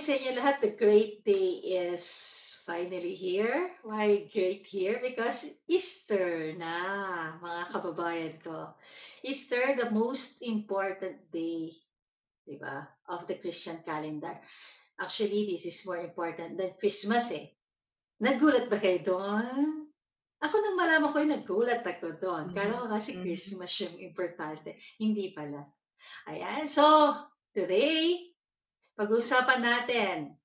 sa inyo lahat. The great day is finally here. Why great here? Because Easter na, mga kababayan ko. Easter, the most important day, di ba, of the Christian calendar. Actually, this is more important than Christmas eh. Nagulat ba kayo doon? Ako nang malaman ko yun, nagulat ako doon. Kala ko kasi. Christmas yung importante. Hindi pala. Ayan, so today, pag-uusapan natin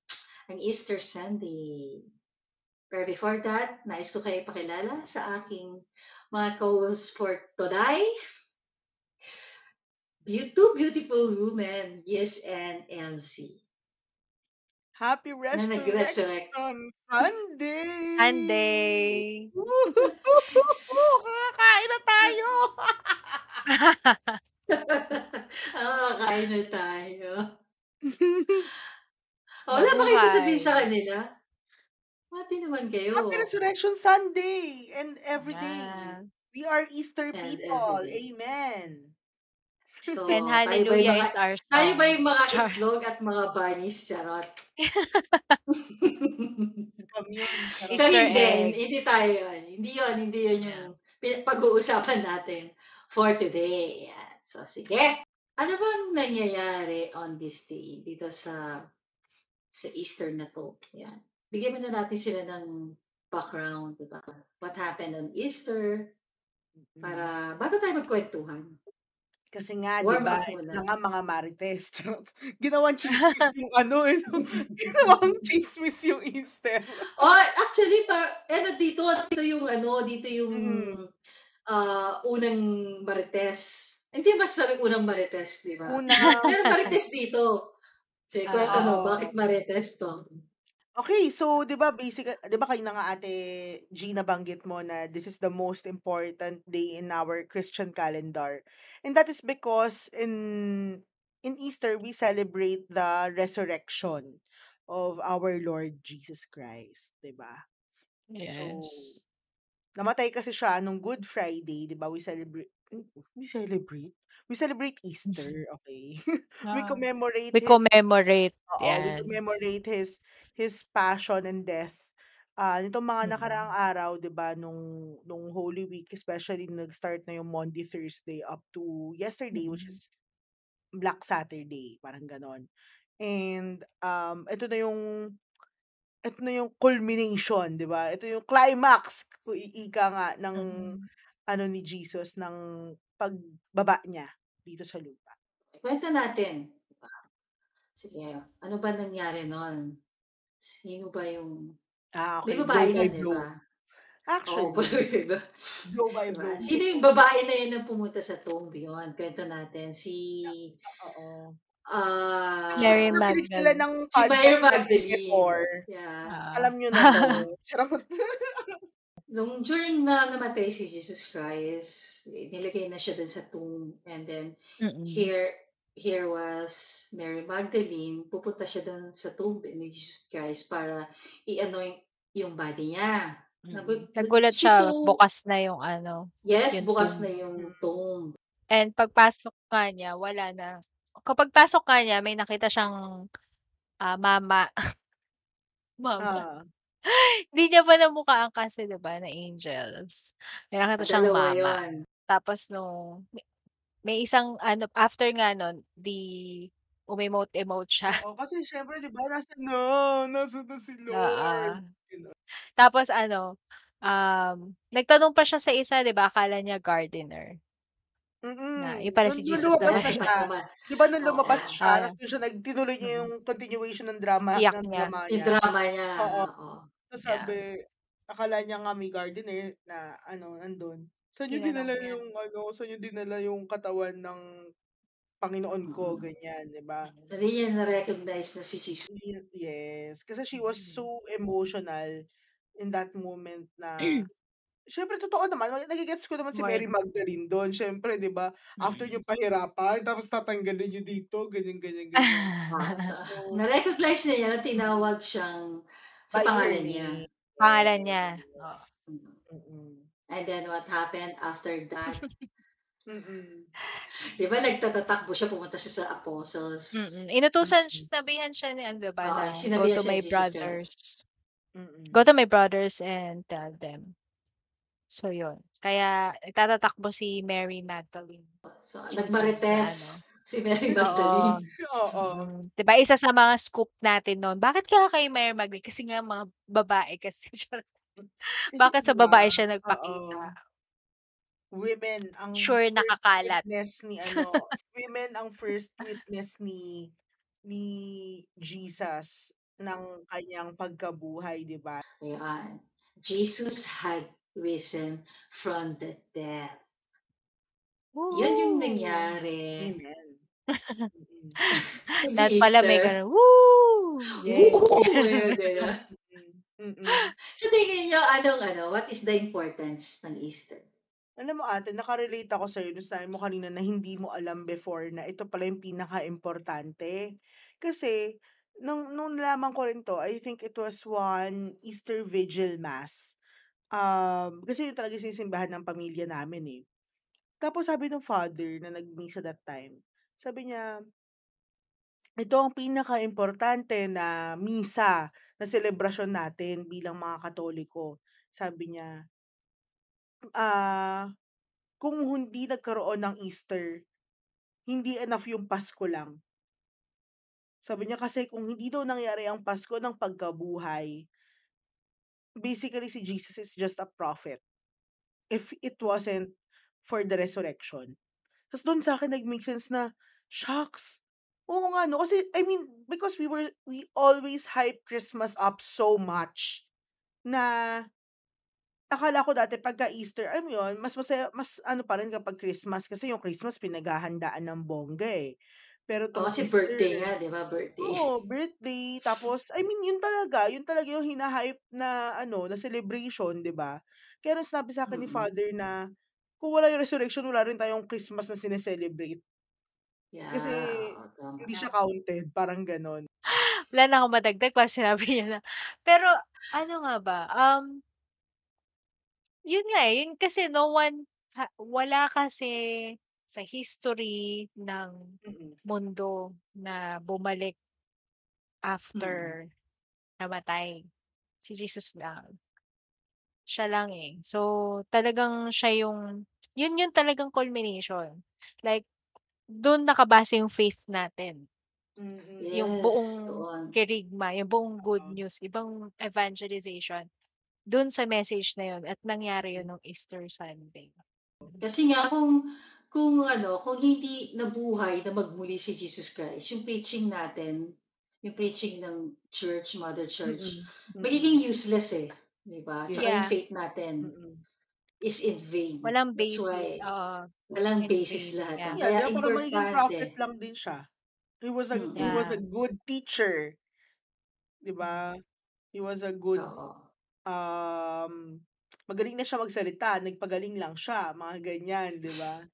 ang Easter Sunday. Pero before that, nais ko kayo pakilala sa aking mga co-hosts for today. Two beautiful women, Yes and MC. Happy Na Resurrection nag-resurrect. Sunday! Sunday. Woohoo! Kakain na tayo! ah, kain na tayo. Oh, wala pa kayo sasabihin sa kanila? Mati naman kayo. Happy Resurrection Sunday! And every day, Yan. we are Easter And people. day. Amen. So, And tayo ba yung hallelujah mga, is our tayo ba song. yung mga Char. itlog at mga bunnies? Charot. Commune. so, Easter hindi. egg. Hindi tayo yun. Hindi yun. Hindi yun yung pin- pag-uusapan natin for today. Yan. So, sige. Ano bang nangyayari on this day dito sa sa Easter na to? Yan. Bigyan mo na natin sila ng background, di ba? What happened on Easter? Para, bago tayo magkwentuhan. Kasi nga, di ba, ito muna. nga mga marites. Ginawang chismis yung ano, eh. Ginawang chismis yung Easter. Oh, actually, par, ano dito, dito yung ano, dito yung Mm. ah, unang marites. Hindi masasabi unang marites, di ba? Una, Pero marites dito. Sige, kwento mo, bakit marites to? Okay, so 'di ba basic 'di ba kayo na nga Ate G nabanggit mo na this is the most important day in our Christian calendar. And that is because in in Easter we celebrate the resurrection of our Lord Jesus Christ, 'di ba? So Yes. namatay kasi siya nung Good Friday, 'di ba? We celebrate we celebrate we celebrate Easter, okay? we Ah, commemorate we his commemorate. Oo, we Yan. commemorate his his passion and death. Ah, nitong mga nakaraang Mm. araw, 'di ba, nung nung Holy Week, especially nag-start na yung Monday, Thursday up to yesterday which Mm. is Black Saturday, parang gano'n. And um ito na yung ito na yung culmination, 'di ba? Ito yung climax kung i ika nga ng Mm. Ano ni Jesus ng pagbaba niya dito sa lupa. Kwento natin. Sige, ano ba nangyari nun? Sino ba yung... Ah, May okay, blow babae nun, di blow. ba? Actually, diba? blow by Diba? blow. Sino yung babae na yun ang pumunta sa tomb yun? Kwento natin. Si... Oo. ah Mary Magdalene. si Mary Magdalene. before. Yeah. Ah. Alam nyo na to. Charot. Nung during na namatay si Jesus Christ, nilagay na siya dun sa tomb. And then, Mm. here here was Mary Magdalene. Pupunta siya dun sa tomb ni Jesus Christ para i-ano yung, yung body niya. Nagulat siya, so- bukas na yung ano. Yes, Yung bukas tomb. na yung tomb. And pagpasok nga niya, wala na. Kapag pasok nga niya, may nakita siyang ah, mama. mama. Ah. Hindi niya pa namukhaan kasi, di ba, na angels. May nakita siyang Dalawa mama. yun. Tapos nung, may isang, ano, after nga nun, di, umemote-emote siya. Oo, kasi syempre, di ba, nasa na, nasa na si. Lord. Ganun. Tapos ano, um, nagtanong pa siya sa isa, di ba, akala niya gardener. Na, Mm. yun pala si nung Jesus naman. na siya, di ba nung lumabas siya, Ah. tapos siya nagtinuloy niya yung continuation ng drama, Iyak ng niya. drama Yung niya. drama niya. Oo. Tapos Yeah. sabi, akala niya nga may gardener na, ano, nandun. Saan niyo dinala niya. yung, ano, saan niyo dinala yung katawan ng Panginoon ko, Mm. ganyan, di ba? So, hindi niya na-recognize na si Jesus. Yes. Kasi she was so emotional in that moment na, syempre, totoo naman, nagigets ko naman si. Mary Magdalene doon. Syempre, di ba, after yung pahirapan, tapos tatanggalin niyo dito, ganyan, ganyan, ganyan. So, So, na-recognize na niya na tinawag siyang sa by pangalan niya. Pangalan niya. Mm-mm. And then what happened after that? 'Di ba nagtatatakbo siya, pumunta siya sa apostles. Mm. Inutusan sinabihan siya ni ano, ba, Oo, na go to my brothers. Christ. Mm. Go to my brothers and tell them. So, yun. Kaya nagtatatakbo si Mary Magdalene. So, Jesus na nagmarites ano. Si Mary Oo. Magdalene. Oo. Mm. 'Di ba isa sa mga scoop natin nun, bakit kaya kay Mary Magdalene? Kasi nga mga babae kasi. Bakit sa ba babae siya oo. nagpakita? Women ang Sure first nakakalat. witness ni ano, women ang first witness ni ni Jesus ng kanyang pagkabuhay, 'di ba? Ayan. Jesus had risen from the dead. Yun yung Woo! nangyari. Amen. Mm. Pala may Easter. gano'n, "Woo! Yay!" Gano'n. Mm. Mm. Sa tingin niyo, anong ano, what is the importance ng Easter? Alam mo ate, naka-relate ako sa'yo nung sinabi mo kanina na hindi mo alam before na ito pala yung pinaka-importante. Kasi nung nung nalaman ko rin 'to, I think it was one Easter Vigil Mass. Um, kasi yun talaga sinisimbahan ng pamilya namin, eh. Tapos sabi nung father na nag-misa that time, sabi niya "Ito ang pinakaimportante na misa, na selebrasyon natin bilang mga Katoliko." Sabi niya "Ah, kung hindi nagkaroon ng Easter, hindi enough yung Pasko lang." Sabi niya kasi kung hindi daw nangyari ang Pasko ng pagkabuhay basically si Jesus is just a prophet. If it wasn't for the resurrection. Tas dun sa'kin nag-make sense na, shocks! Oo nga 'no, kasi I mean, because we were we always hype Christmas up so much na akala ko dati pagka Easter, alam mo yun, mas masaya mas ano pa rin kapag Christmas kasi yung Christmas pinaghahandaan ng bongga, eh. Pero Oo, 'tong kasi Easter birthday nga, 'di ba, birthday. oo, birthday tapos I mean yun talaga, yun talaga yung hina-hype na ano, na celebration, 'di ba? Kaya nung sinabi sa'kin ni Mm. father na kung wala yung resurrection, wala rin tayong Christmas na sine-celebrate. Kasi Yeah, oo, tama. hindi siya counted, parang gano'n. Wala na akong madagdag pag sinabi niya na. Pero ano nga ba, um yun nga, eh, yun kasi no one ha wala kasi sa history ng Mm. mundo na bumalik Mm. after namatay. Si Jesus lang. Siya lang, eh. So, talagang siya yung yun yung talagang culmination. Like, dun nakabase yung faith natin. Mm. Yung Yes, buong doon. kerigma, yung buong good Oo. news, ibang evangelization, dun sa message na yun at nangyari yun nung Easter Sunday. Kasi nga kung kung ano, kung hindi nabuhay na magmuli si Jesus Christ, yung preaching natin, yung preaching ng church, mother church, Mm. magiging useless, eh, 'di ba? Tsaka yung Yeah. faith natin Mm. is in vain. Walang That's basis, why oo. walang basis vain, lahat yeah. yan. Yeah, ba parang magiging prophet lang din siya. He was a he Mm. was a Yeah. good teacher. 'Di ba? He was a good, Oo. um, magaling na siya magsalita, nagpagaling lang siya, mga ganyan, 'di ba?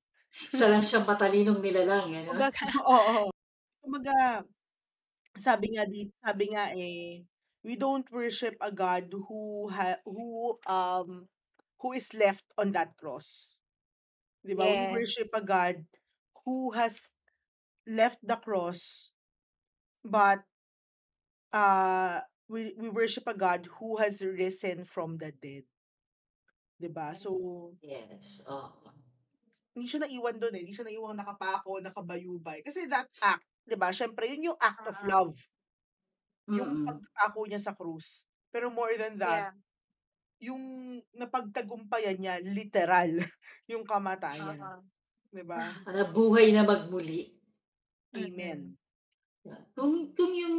Isa lang siyang matalinong nilalang, gano'n. Kumbaga Oo. Kumbaga, sabi nga di sabi nga, eh, we don't worship a God who ha who, um, who is left on that cross. 'Di ba? We worship a Yes. God who has left the cross, but, ah, we we worship a God who has risen from the dead. 'Di ba? So Yes, oo. hindi siya naiwan dun, eh, hindi siya naiwang nakapako, nakabayubay. Kasi that act, 'di ba, siyempre yun yung act of Mm. love. Yung Mm. pagpako niya sa krus. Pero more than that, Yeah. yung napagtagumpayan niya literal yung kamatayan, Oo. 'di ba? Ah, nabuhay na magmuli. Amen. Mm. Yeah. Kung kung yung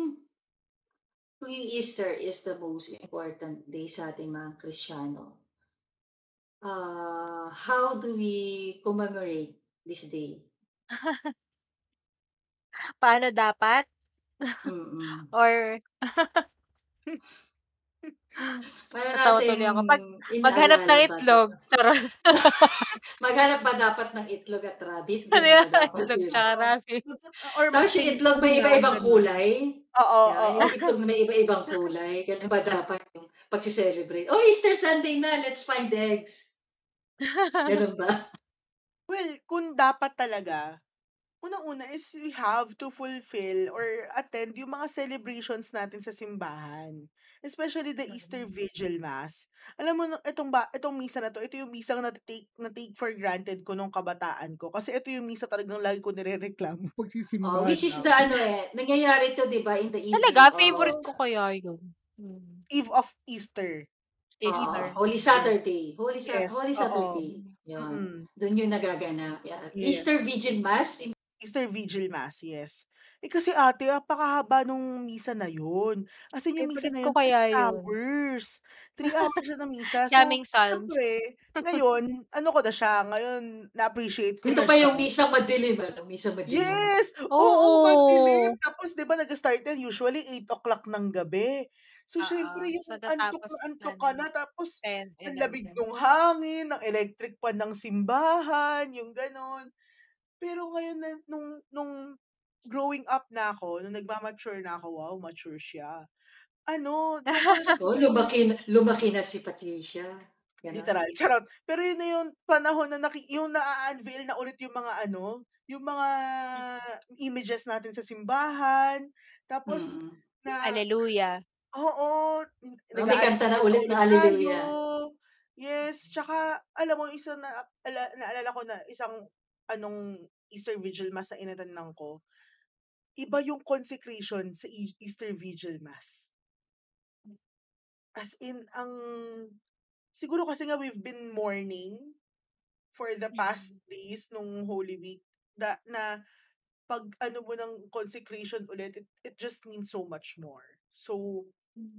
kung yung Easter is the most important day sa ating mga Kristiyano, ah, how do we commemorate this day? Paano dapat? Mm. Or Paano Natawa natin tuloy ako. Pag maghanap ng itlog, charot. Maghanap ba dapat ng itlog at rabbit? Ano yan, itlog Oo. rabbit. Or Tapos yung itlog may iba-ibang gano'n. kulay? Oo, Yeah, oo. yung itlog na may iba-ibang kulay, gano'n ba dapat yung pagse-celebrate? "Oh, Easter Sunday na, let's find eggs." Gano'n ba? Well, kung dapat talaga, unang-una is we have to fulfill or attend yung mga celebrations natin sa simbahan. Especially the Easter Mm. Vigil Mass. Alam mo, no- itong, ba, itong misa na to, ito yung misang na-take, na-take for granted ko nung kabataan ko. Kasi ito yung misa talagang lagi ko nire-reklamo pag Oh, sisimbahan which is the ano eh, nangyayari to 'di ba in the evening Talaga, favorite ko kaya yun. Mm. Eve of Easter. Easter. Holy Easter. Saturday. Holy Sa- Yes, Holy. Saturday. Yun. Mm. Doon yung nagaganap. Yeah. Yes. Easter Vigil Mass. Easter Vigil Mass, yes. Eh kasi ate, apakahaba nung misa na yun. As in, yung misa Favorite na ko yun, 3 kaya yun. hours. 3 hours siya na misa. So, Daming psalms. syempre, ngayon, ano ko na siya, ngayon, na-appreciate ko Ito na pa siya. yung misa madilim. Ano? Misa madilim. Yes! Oo, Oo. madilim. Tapos, di ba, nag-start yan usually 8 o'clock ng gabi. So, Oo. syempre, yung So, antok tatapos antok ka ano, na. Tapos, 10, ang lamig 11. ng hangin, ng electric pan ng simbahan, yung ganon. Pero ngayon, na, nung, nung growing up na ako, nung nagmamature na ako, wow, mature siya. Ano, Oh, lumaki, na- lumaki na si Patricia. Ganon. Literal, charot. Pero yun na yung panahon na naki, yung na-unveil na ulit yung mga ano, yung mga images natin sa simbahan. Tapos, Mm. na, Hallelujah. oo, Oh, may kanta na ulit na. Hallelujah. Yes, tsaka, alam mo, isa na, ala, naalala ko na isang, anong Easter Vigil Mass na inatanan ko, iba yung consecration sa E- Easter Vigil Mass. As in, ang, siguro kasi nga we've been mourning for the past days nung Holy Week, da, na pag ano mo ng consecration ulit, it, it just means so much more. So,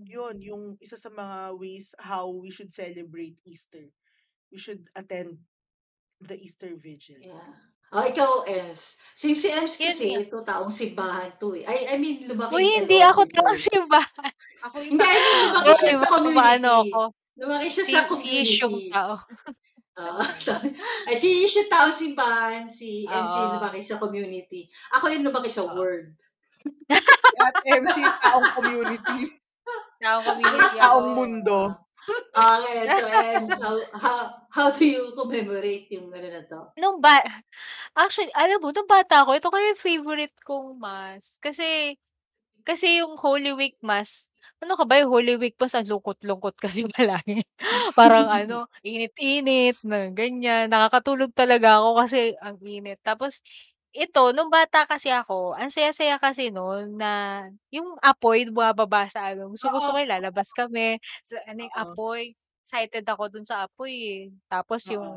yun, yung isa sa mga ways how we should celebrate Easter. We should attend the Easter Vigil. Yeah. Oh, ikaw, Ems. Si, si Ems kasi, nga. ito taong simbahan to eh. I, I mean, lumaki Uy, in hindi ako taong simbahan. Ako yung Hindi, I mean, tao. lumaki siya sa community. ako? Lumaki siya Si, sa si Isyong community. tao. Oo. Ay, si siya taong simbahan, si MC lumaki sa community. Ako yung lumaki sa Oo. word. At MC, taong community. Taong community ako. taong mundo. Okay, so Ems, how, how, how do you commemorate yung ano na to? Nung ba actually, alam mo, nung bata ako, ito kaya yung favorite kong mass. Kasi, kasi yung Holy Week Mass, ano ka ba yung Holy Week Mass, ang lungkot-lungkot kasi palagi. Parang ano, init-init, na ganyan. Nakakatulog talaga ako kasi ang init. Tapos, ito, nung bata kasi ako, ang saya-saya kasi noon na yung apoy bumababa sa ano. Gusto ko yung lalabas kami sa ano yung Oo. apoy. Excited ako dun sa apoy eh. Tapos Oo. yung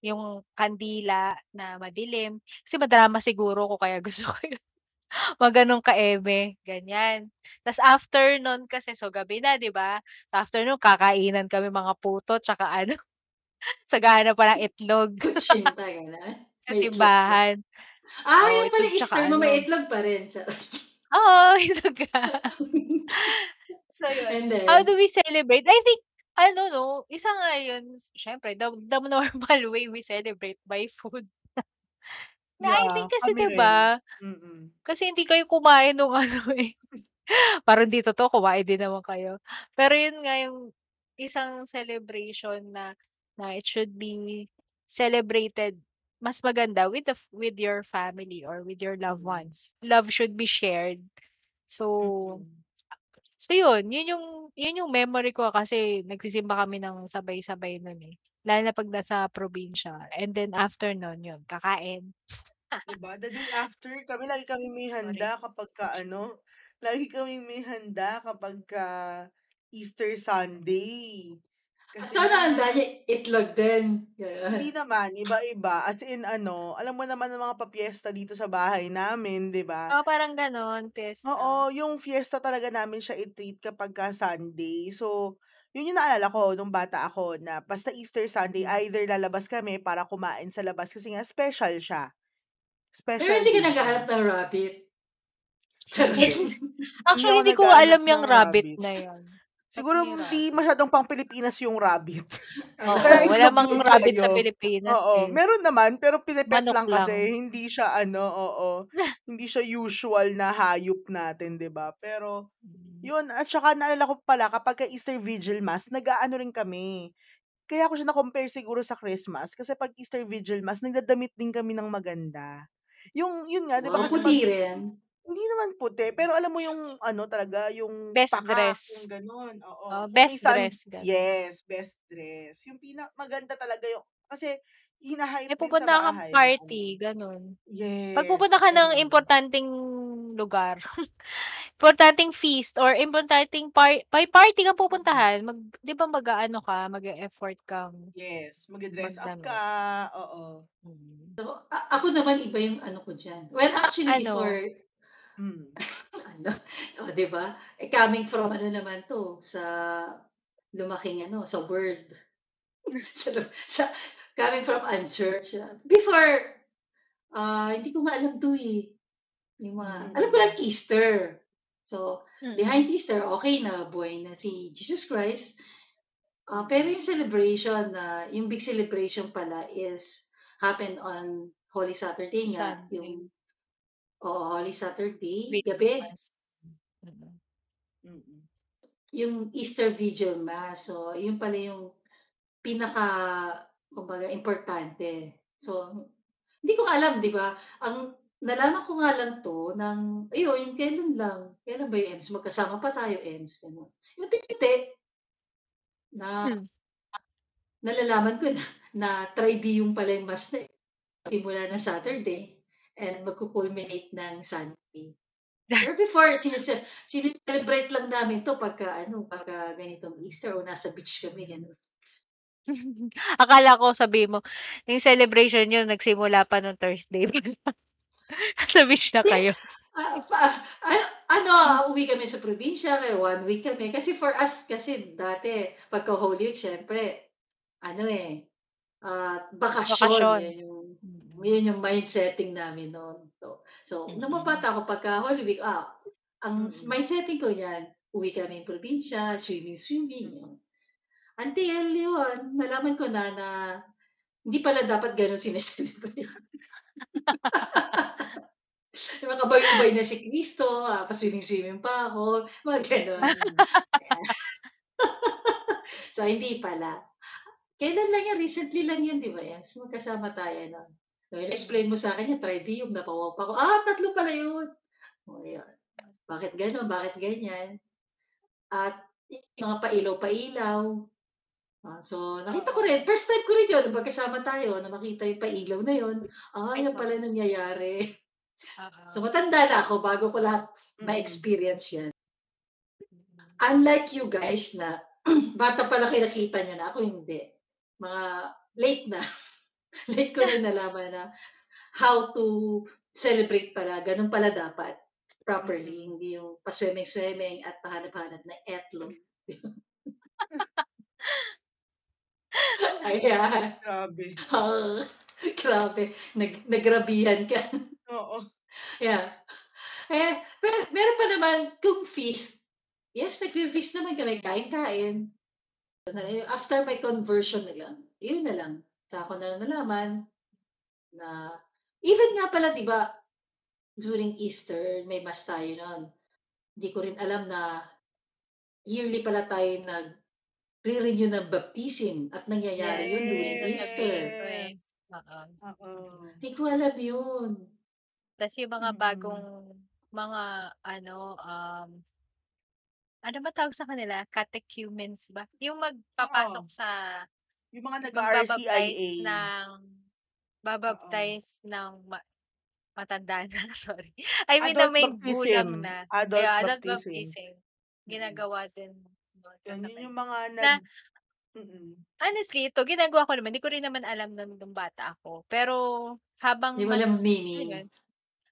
yung kandila na madilim. Kasi madrama siguro ko kaya gusto ko yun. Mga ganong kaeme, ganyan. Tapos after nun kasi, so gabi na, di ba? So after nun, kakainan kami mga puto, tsaka ano, sagana pa ng itlog Kutsinta, gano'n. Sa May simbahan. Ah, Oo, yan pala Easter mo, may ano. itlog pa rin. Oo, ka. So yun. And How then, do we celebrate? I think, ano no, isa nga yun, syempre, the, the normal way we celebrate by food. Na I Yeah, think kasi, diba, Mm-mm. kasi hindi kayo kumain nung ano eh. Parang dito to, kumain din naman kayo. Pero yun nga yung isang celebration na, na it should be celebrated mas maganda with the with your family or with your loved mm, ones. Love should be shared. So, Mm-mm. so yun, yun yung yun yung memory ko kasi nagsisimba kami ng sabay-sabay nun eh. Lalo na pag nasa probinsya. And then after nun, yun, kakain. Diba? The day after, kami lagi kami may Sorry. handa kapag ka ano, lagi kami may handa kapag ka Easter Sunday. Kasi sana ang dami itlog din. Hindi naman, iba-iba. As in ano, alam mo naman ang mga papiesta dito sa bahay namin, di ba? Oh, parang ganon, pesta. Oo, yung fiesta talaga namin siya i-treat kapag ka Sunday. So, yun yung naalala ko nung bata ako na basta Easter Sunday, Mm. either lalabas kami para kumain sa labas kasi nga special siya. Pero Special hindi ka naghahanap ng rabbit. Actually, hindi ko alam yung ng rabbit rabbit. na yun. Siguro Patira. hindi masyadong pang Pilipinas yung rabbit. Oo, Kaya wala mang yung rabbit sa. Pilipinas Oo, eh. meron naman pero pinipet Manok lang kasi lang. hindi siya ano, oo. Hindi siya usual na hayop natin, 'di ba? Pero Mm. yun at saka naalala ko pala kapag ka Easter Vigil Mass, nag-aano rin kami. kaya ko siya na-compare siguro sa Christmas kasi 'pag Easter Vigil Mass nagdadamit din kami ng maganda. Yung yun nga 'di ba Wow, kasi 'pag rin? Hindi naman puti, pero alam mo yung ano talaga, yung Best pakak, dress. yung gano'n, oo. Oh, best sun dress, gano'n. yes, best dress. Yung pina maganda talaga yung kasi hina-hype May din sa pupunta kang bahay na party, ano gano'n. 'Pag yes, pupunta ka ng ayun. importanteng lugar, importanteng feast or importanteng par party kang Mm. pupuntahan, mag 'di ba mag-aano ka, mag-e-effort kang Yes, magde-dress up ka, oo. Mm. So, a ako naman iba yung ano ko diyan. Well, actually Ano? before Mm. ano, oh, 'di ba? Eh, coming from ano naman 'to, sa lumaking ano, sa world. sa sa coming from unchurched. Before, ah, hindi ko nga alam 'to, eh. Yung mga alam ko lang Easter. So, Mm. behind Easter, okey nabuhay na si Jesus Christ. Ah, pero yung celebration na yung big celebration pala is happen on Holy Saturday nga, Sunday. yung oo, Holy Saturday, Vigil gabi. Mass. Mm. Mm. Yung Easter Vigil Mass. So, yun pala yung pinaka kumbaga importante. So, hindi ko alam 'di ba? Ang nalaman ko nga lang 'to ng ayun, yung kailan lang, kailan ba yung EMS, magkasama pa tayo EMS, gano'n. Unti-unti na Hmm. nalalaman ko na na triduum pala yung mass na simula ng Saturday and magku-culminate ng Sunday. Pero before sinise sine-celebrate lang namin 'to pagka ano, pagka ganitong Easter o nasa beach kami, gano'n. Akala ko sabihin mo, yung celebration niyo nagsimula pa nung Thursday. Nasa beach na kayo. ah, pa ah, ano, uwi kami sa probinsya, kaya 1 week kami. Kasi for us kasi dati pagka Holy Week siyempre ano, eh, ah, bakasyon. Bakasyon. Yun yung. Yun yung mind setting namin no'n. So so nung mabata ako pagka Holy Week, ah, ang Mm. mind setting ko niyan, uwi kami probinsya, swimming-swimming, yun. Until yun, nalaman ko na na hindi pala dapat gano'n sine-celebrate. Yung mga kabay-ubay na si Kristo, ah, pa-swimming-swimming pa ako, mga. Ayan. So, hindi pala. Kailan lang yan, recently lang yun, 'di ba, EMS? Magkasama tayo no'n. So, in-explain mo sa'kin yung triduum, napawaw pa ako, ah, 3 pala yun. Oh, ayun. Bakit gano'n, bakit ganyan? At yung mga pailaw-pailaw. Ah, so nakita ko rin, first time ko rin yun, nung magkasama tayo na makita yung pailaw na yun. Ah, yan so pala nangyayari. So, Oo. matanda na ako bago ko lahat ma-experience yan. Unlike you guys na bata pa lang kayo nakita niyo na, ako hindi. Mga late na. Late ko na nalaman na how to celebrate pala, gano'n pala dapat properly, Mm. hindi yung pa-swimming-swimming at pahanap-hanap ng etlog. Ayan. Grabe. Oo, grabe. Nag nagrabihan ka. Oo. Yeah. Eh, pero meron pa naman kung feast, yes, nagfe-feast naman kami, kain-kain. After my conversion na lang, yun na lang. Tsaka ko na lang nalaman na even nga pala 'di ba, during Easter may mass tayo no'n. Hindi ko rin alam na yearly pala tayo nagre-renew ng baptism at nangyayari yun during eh. Yes. Oo. Oo. Hindi ko alam yun. Tas yung mga Mm. bagong mga ano, um ano ba tawag sa kanila, catechumens ba? Yung magpapasok Oo. sa Yung mga nag-RCIA. ng babaptize ng ma matanda na, sorry. I mean na Adult may gulang baptism. na. Adult Kaya adult baptism. baptism, ginagawa din Yun, yun kasabay. yung mga Na nag mm. honestly, ito ginagawa ko naman, di ko rin naman alam nun nung bata ako. Pero habang Hindi mo alam mas meaning. ayun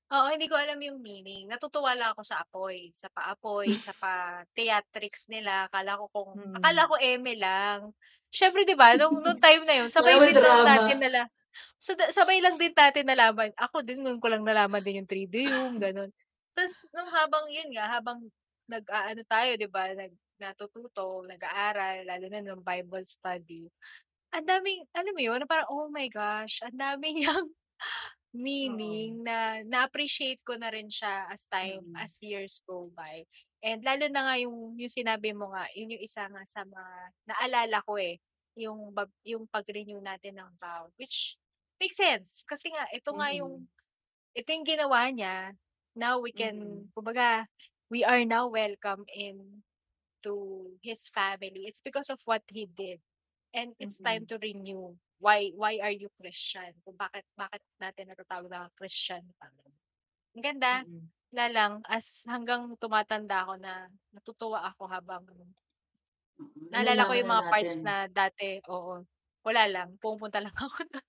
oo, hindi ko alam yung meaning. Natutuwa lang ako sa apoy, sa paapoy, sa pa-theatrics nila. Akala ko kung akala Mm. ko eme lang. Siyempre 'di ba, nung nung time na yun, Wala sabay din lang natin nala sa sabay lang din natin nalaman. Ako din ngayon ko lang nalaman din yung triduum, gano'n. Tas nung habang yun nga, habang nag-aano tayo 'di ba, nag natututo, nag-aaral, lalo na nung Bible study, ang daming alam mo yun, parang, oh my gosh, ang dami niyang Oo. meaning na na-appreciate ko na rin siya as time Mm. as years go by. And lalo na nga yung yung sinabi mo nga, yun yung isa nga sa mga naalala ko, eh. yung bab yung pag-renew natin ng vow, which makes sense kasi nga ito nga yung Mm. ito yung ginawa niya. Now we can kumbaga, we are now welcome in to his family. It's because of what he did. And it's time Mm. to renew. Why why are you Christian? Kung bakit bakit natin natatawag na Christian. Ang ganda. Mm. Wala lang, as hanggang tumatanda ako na natutuwa ako habang Mm, naalala ko nalalaman yung na mga parts natin. na dati oo, wala lang, pumupunta lang ako dun.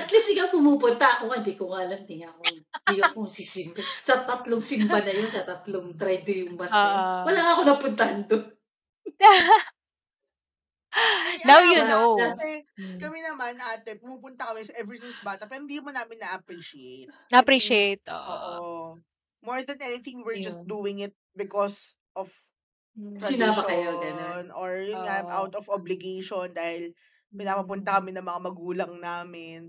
At least ikaw pumupunta, ako nga di ko nga alam, di nga ako di ako sisimba. Sa tatlong simba na yun, sa tatlong Triduum Mass na yun, Oo. wala nga ako napuntahan dun. Ay, Now you mo, know. kasi Hmm. kami naman ate, pumupunta kami ever since bata, pero hindi mo namin na-appreciate. I mean, Na-appreciate, oo. oo. More than anything, we're just Yun. doing it because of Hmm. Sinama kayo, ganun. or yun nga, Oo. out of obligation dahil pinapapunta Mm. kami ng mga magulang namin.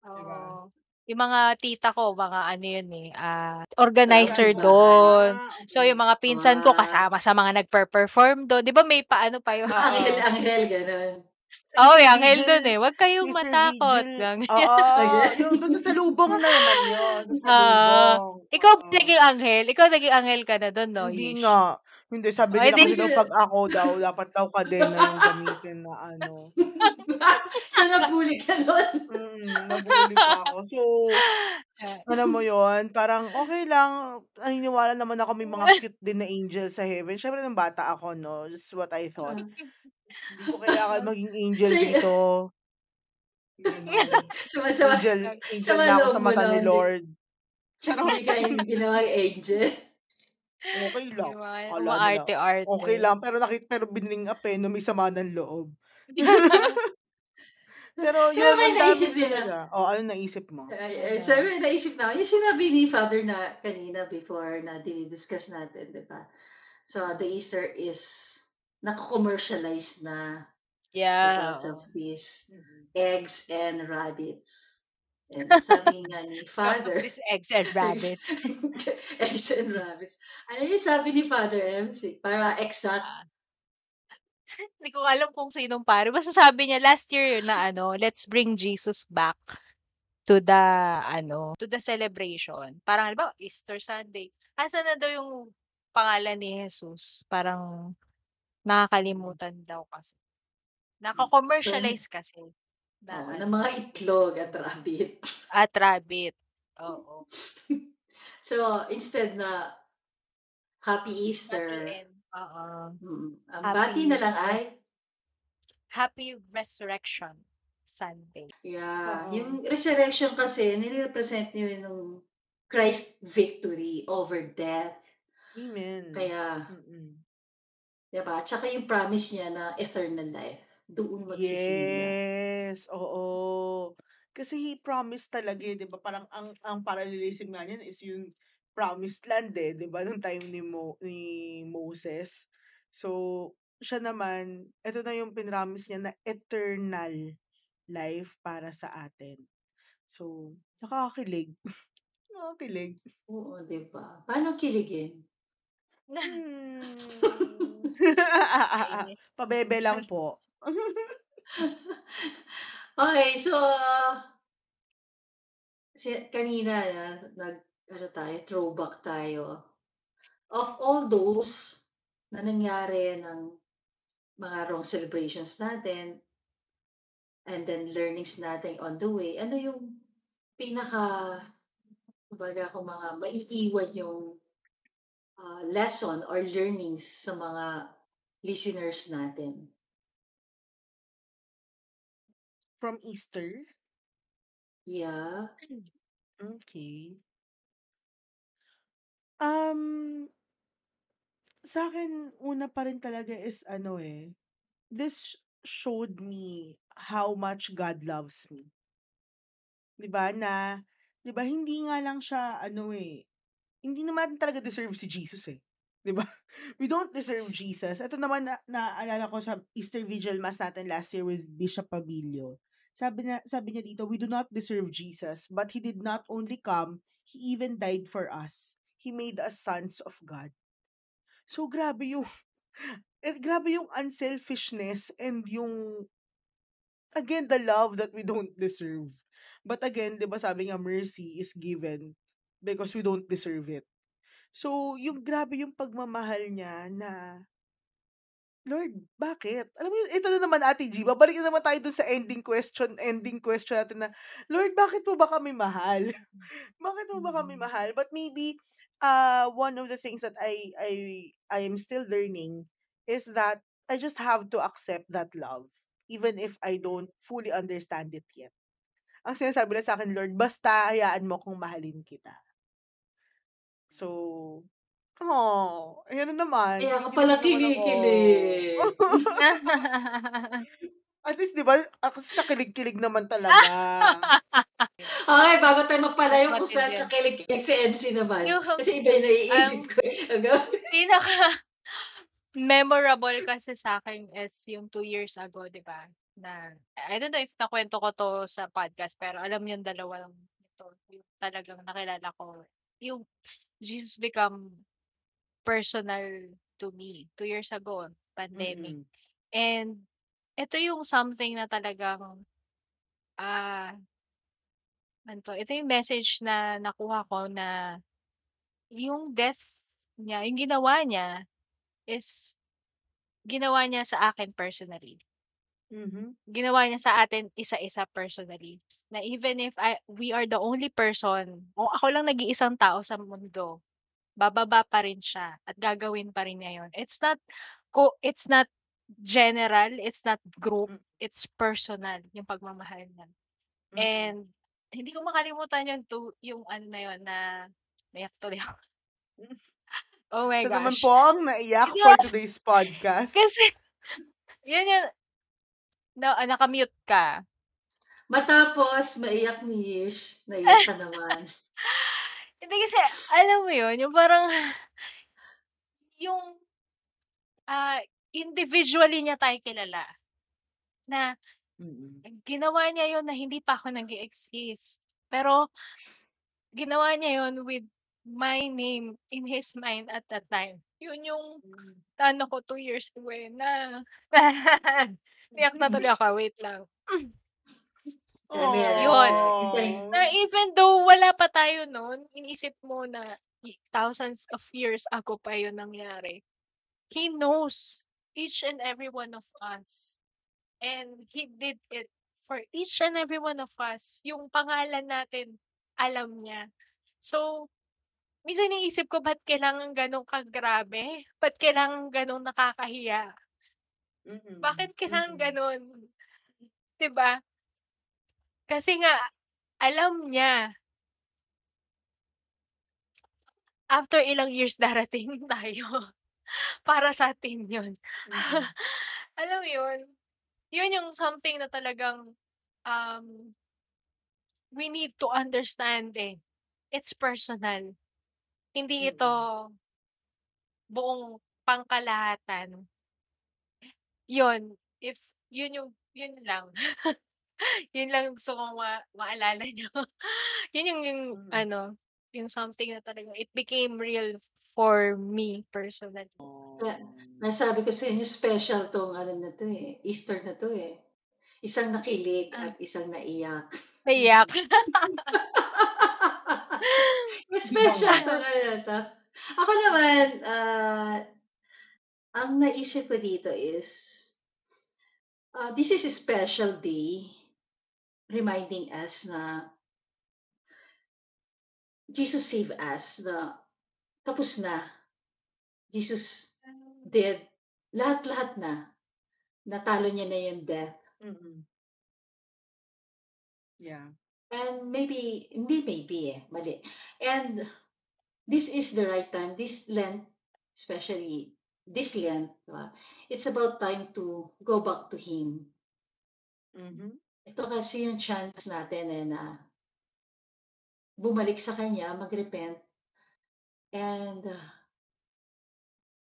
Diba? Oo. Yung mga tita ko, mga ano yun eh, ah, organizer dun. Ah, So, yung mga pinsan ko Ah. kasama sa mga nagper-perform dun. 'Di ba may paano pa yung Oo. Anghel-anghel, ganun. Oo, anghel Vigil, dun eh. "Wag kayong Mr. matakot." Vigil, Ganyan. oo, yung dun sa salubong na naman yun, sa Oo. salubong. Ikaw ba Oo. naging anghel? Ikaw naging anghel ka na dun 'no, Hindi Yish? nga. Hindi, sabi Oh, nila kasi daw 'pag ako daw, dapat daw kadena yung gamitin na ano. So, nabully ka nun? Mm, nabully pa ako. So, Ah. alam mo yun, parang okey lang, naniniwala naman ako may mga cute din na angel sa heaven. Siyempre nung bata ako 'no, just what I thought. Hindi ko kailangan maging angel So, dito. Sumasama Angel angel sama na ako sa mata ni Lord. Charot. hindi ka ginawang angel. Okey lang. Yung nila umaarte-arte. okey lang, pero nakit pero binring up eh, 'no, may sama ng loob. Pero Pero yun, may ang dami naisip din talaga. ah. Oh, ano naisip mo? Ay, ay, daw? sabi naisip na yung sinabi ni Father na kanina before na dini-discuss natin, 'di ba? So, the Easter is nako-commercialize na Yeah, because of these Mm. eggs and rabbits. And sabi nga ni Because of Father these eggs and rabbits. eggs and rabbits. Ano yung sabi ni Father MC? Para exact. Ah. Hindi ko alam kung sinong pare. Basta sabi niya last year na ano, "Let's bring Jesus back to the ano, to the celebration." Parang halimbawa, Easter Sunday, asan na daw yung pangalan ni Jesus? Parang nakakalimutan daw kasi. So Nako-commercialize kasi na Oo, ng ano. mga itlog at rabbit. At rabbit, oo. So, instead na Happy Easter, end, oo. mm, ang bati na Happy lang ay res Happy Resurrection Sunday. Yeah, Oo. yung resurrection kasi nire-represent yun yung Christ victory over death. Amen. Kaya, Mm. 'Di ba? Tsaka yung promise niya na eternal life, doon magsisimula. Yes, oo. Kasi he promised talaga eh, 'di ba? Parang ang ang parallelism nga niyan is yung promised land eh, 'di ba? Nung time ni Mo ni Moses. So, siya naman, eto na yung pinromise niya na eternal life para sa atin. So, nakakakilig. Nakakakilig. Oo, 'di ba? Paano kiligin? Hmm. Pabebe lang po. Okay, so si kanina nag ano tayo, throwback tayo. Of all those na nangyari ng mga wrong celebrations natin and then learnings natin on the way, ano yung pinaka kumbaga kung mga maiiwan yung ah, lesson or learnings sa mga listeners natin? From Easter? Yeah. Okay. Um, sa'kin una pa rin talaga is ano eh, this showed me how much God loves me. 'Di ba na 'di ba hindi nga lang siya ano eh, hindi naman talaga deserve si Jesus eh, 'di ba? We don't deserve Jesus. Ito naman na naalala ko sa Easter Vigil Mass natin last year with Bishop Pabilio. Sabi na sabi niya dito, "We do not deserve Jesus, but he did not only come, he even died for us. He made us sons of God." So grabe yung eh, grabe yung unselfishness and yung again, the love that we don't deserve. But again, di ba sabi nga, mercy is given because we don't deserve it. So, yung grabe yung pagmamahal niya na, Lord, bakit? Alam mo yun, ito na naman Ate G, babalik na naman tayo dun sa ending question, ending question natin na, Lord, bakit mo ba kami mahal? bakit mo ba kami Mm. mahal? But maybe, uh, one of the things that I, I, I am still learning is that I just have to accept that love even if I don't fully understand it yet. Ang sinasabi na sa akin, Lord, basta hayaan mo kung mahalin kita. So, oh, ayan na naman. Kaya ka pala kinikilig. At least, di ba, ako nakilig-kilig naman talaga. Okay, bago tayo magpalayo kung saan kakilig-kilig si MC naman. Yung, Kasi iba yung naiisip um, ko. eh. pinaka memorable kasi sa akin is yung two years ago, di ba? Na, I don't know if nakwento ko to sa podcast, pero alam yung dalawang ito, yung talagang nakilala ko. Yung Jesus become personal to me two years ago, pandemic. Mm-mm. And ito yung something na talagang ah ano to, ito yung message na nakuha ko na yung death niya, yung ginawa niya is ginawa niya sa akin personally. Mhm. Ginawa niya sa atin isa-isa personally. Na even if I, we are the only person, o ako lang nag-iisang tao sa mundo, bababa pa rin siya at gagawin pa rin niya yun. It's not, ko, it's not general, it's not group, Mm. it's personal, yung pagmamahal niya. Mm-mm. And, hindi ko makalimutan yun to, yung ano na yun, na, naiyak tuloy ako. Oh my naman gosh. po ang naiyak for today's podcast. Kasi, yun yun, na, ah, nakamute ka. Matapos, maiyak ni Ish. Naiyak ka naman. Hindi kasi, alam mo yun, yung parang, yung, ah, individually niya tayo kilala. Na, Mm-mm. ginawa niya yun na hindi pa ako nag exist Pero, ginawa niya yun with my name in his mind at that time. Yun yung, ano ko, two years ago eh, na, niyak na tuloy ako, wait lang. Yan, Yun. Na even though wala pa tayo noon, inisip mo na thousands of years ago pa yun nangyari. He knows each and every one of us. And He did it for each and every one of us. Yung pangalan natin, alam niya. So, minsan iniisip ko, ba't kailangan ganun kagrabe? Ba't kailangan ganun nakakahiya? Mm-mm. Bakit kailangan Mm-mm. ganun? 'Di ba? Kasi nga, alam niya. After ilang years darating tayo. Para sa atin yun. Mm-mm. Alam mo yun? Yun yung something na talagang um, we need to understand eh. It's personal. Hindi ito buong pangkalahatan. Yun. If, yun yung, yun lang. yun lang yung gusto kong ma- maalala nyo. yun yung, yung Mm. ano, yung something na talagang, it became real for me personally. Kaya, nasabi ko sa inyo, special tong ano na to eh. Easter na to eh. Isang nakilig Ah. at isang naiyak. Naiyak. special na to. Ako naman, ah, ang naisip ko dito is, ah, this is a special day reminding us na Jesus saved us, na tapos na. Jesus did lahat-lahat na. Natalo niya na yung death. Mm-mm. Yeah. And maybe, hindi maybe eh, mali. And this is the right time. This Lent, especially this Lent, diba? it's about time to go back to Him. Mhm. Ito kasi yung chance natin eh, na bumalik sa Kanya, mag-repent, and uh,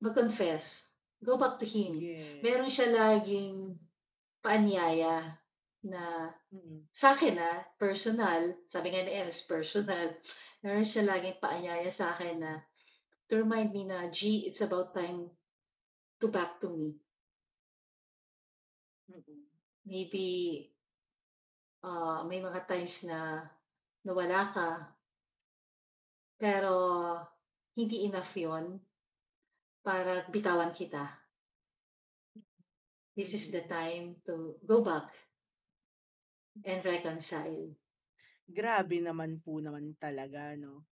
mag-confess. Go back to Him. Yes. Meron siya laging paanyaya na Mm-mm. sa akin na personal, sabi nga ni Els, personal, meron siya laging paanyaya sa akin na to remind me na, G, it's about time to back to me. Mm-mm. maybe uh, may mga times na nawala ka, pero hindi enough yon para bitawan kita. This is the time to go back and reconcile. Grabe naman po naman talaga, no?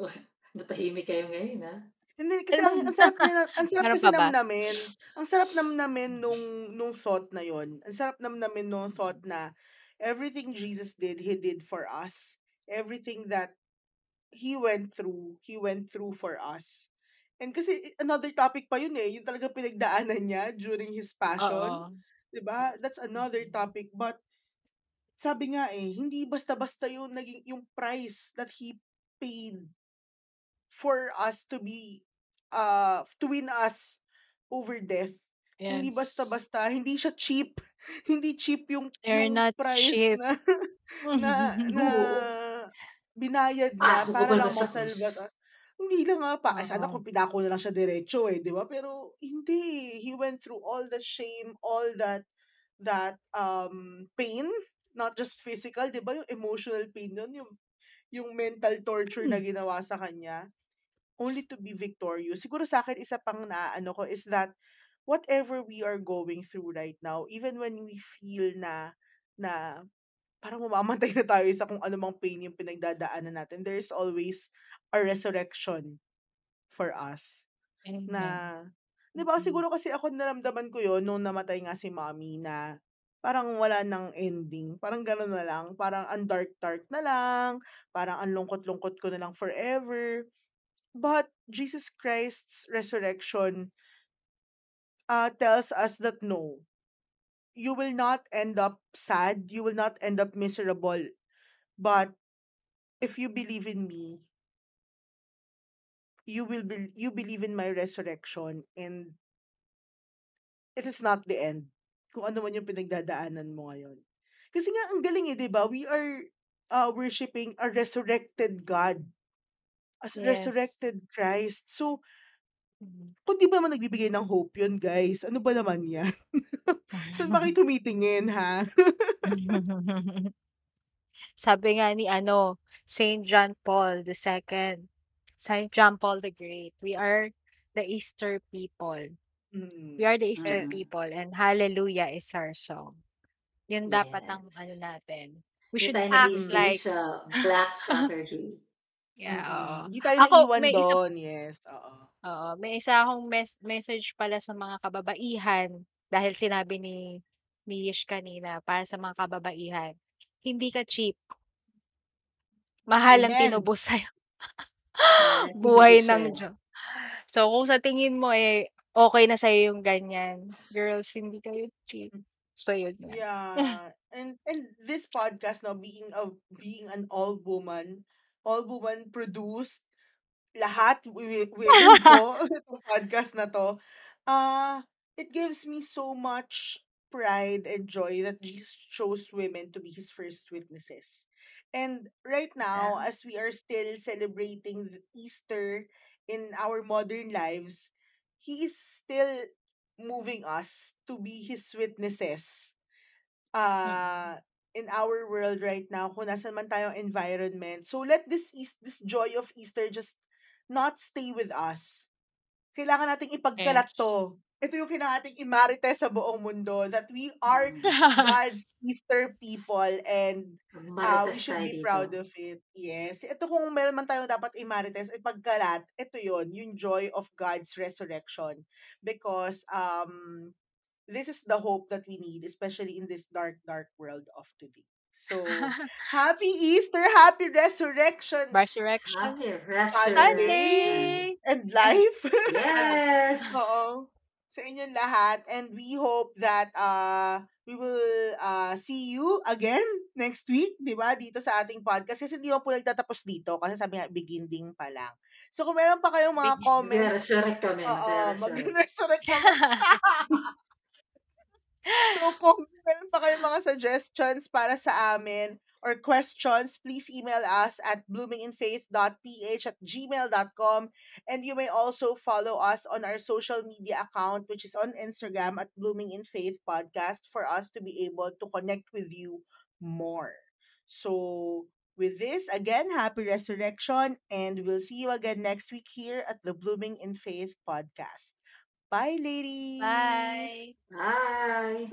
Oh, natahimik kayo ngayon, ha? Hindi, kasi ang, ang sarap na, ang sarap kasi namnamin. Ang sarap namnamin nung, nung thought na yon. Ang sarap namnamin nung thought na everything Jesus did, He did for us. Everything that He went through, He went through for us. And kasi another topic pa yun eh, yung talagang pinagdaanan niya during His passion. Oo. 'Di ba? That's another topic. But sabi nga eh, hindi basta-basta yung naging yung price that he paid for us to be uh to win us over death. Hindi Yes. basta-basta, hindi siya cheap. Hindi cheap yung They're yung not price cheap. na na na binayad Ah, niya para bukol lang ba sa masalba ka. Hindi lang nga pa, ay sana Oo. kung pinako na lang siya diretso eh, di ba? Pero hindi. He went through all the shame, all that that um pain, not just physical, 'di ba? Yung emotional pain nun, yung yung mental torture na ginawa sa kanya only to be victorious. Siguro sa akin isa pang naaano ko is that whatever we are going through right now, even when we feel na na parang mamamatay na tayo sa kung anumang pain yung pinagdadaanan natin, there is always a resurrection for us na Amen. 'di ba Mm. siguro kasi ako naramdaman ko yon nung namatay nga si mommy na parang wala ng ending. Parang gano'n na lang. Parang ang dark-dark na lang. Parang ang lungkot-lungkot ko na lang forever. But Jesus Christ's resurrection uh, tells us that no, you will not end up sad. You will not end up miserable. But if you believe in me, you will be, you believe in my resurrection and it is not the end. Kung ano man yung pinagdadaanan mo ngayon. Kasi nga, ang galing eh, di ba? We are uh, worshiping a resurrected God. As Yes. resurrected Christ. So, Mhm. kung di ba naman nagbibigay ng hope yun, guys, ano ba naman yan? Saan ba kayo tumitingin, ha? Sabi nga ni ano, Saint John Paul II, Saint John Paul the Great, we are the Easter people. Mm. We are the Easter Mm. people and hallelujah is our song. Yun dapat ang Yes. ano natin. We Hindi should tayo act like sa Black Saturday. yeah, oo. mm, di tayo Ako naiwan may isa doon, yes. Oo. oo, may isa akong mes- message pala sa mga kababaihan dahil sinabi ni ni Yish kanina para sa mga kababaihan. Hindi ka cheap. Mahal ang tinubos sa'yo. Mahal ang Buhay ng. Diyos. So, kung sa tingin mo eh, okay na sa'yo yung ganyan, girls, hindi kayo cheap. So, yun nga. Yeah. And and this podcast now being a being an all woman, all woman produced lahat wi- women po itong podcast na to. Uh it gives me so much pride and joy that Jesus chose women to be his first witnesses. And right now, Yeah. as we are still celebrating the Easter in our modern lives, he is still moving us to be his witnesses Mm. uh in our world right now kung nasan man tayong environment. So let this Eas- this joy of Easter just not stay with us. Kailangan nating ipagkalat Yes. to. Ito yung kailangan nating imarites sa buong mundo that we are Mm. God's Easter people and uh, we should be dito. proud of it. Yes. Ito kung meron man tayong dapat imarites, ipagkalat, ito yon yung joy of God's resurrection. Because um this is the hope that we need, especially in this dark, dark world of today. So, happy Easter, happy resurrection Resurrection Happy Sunday resurrection. Sunday! and life. Yes. Oo. Sa inyong lahat. And we hope that uh, we will uh, see you again next week, di ba? Dito sa ating podcast. Kasi hindi mo po nagtatapos dito. Kasi sabi nga, beginning pa lang. So, kung meron pa kayong mga Begin. comments, Magre-resurrect kami. oo, mag-resurrect siya. So, kung meron pa kayong mga suggestions para sa amin, or questions, please email us at bloominginfaith.ph at gmail.com. And you may also follow us on our social media account, which is on Instagram at Blooming in Faith Podcast, for us to be able to connect with you more. So, with this, again, happy resurrection, and we'll see you again next week here at the Blooming in Faith Podcast. Bye, ladies. Bye. Bye.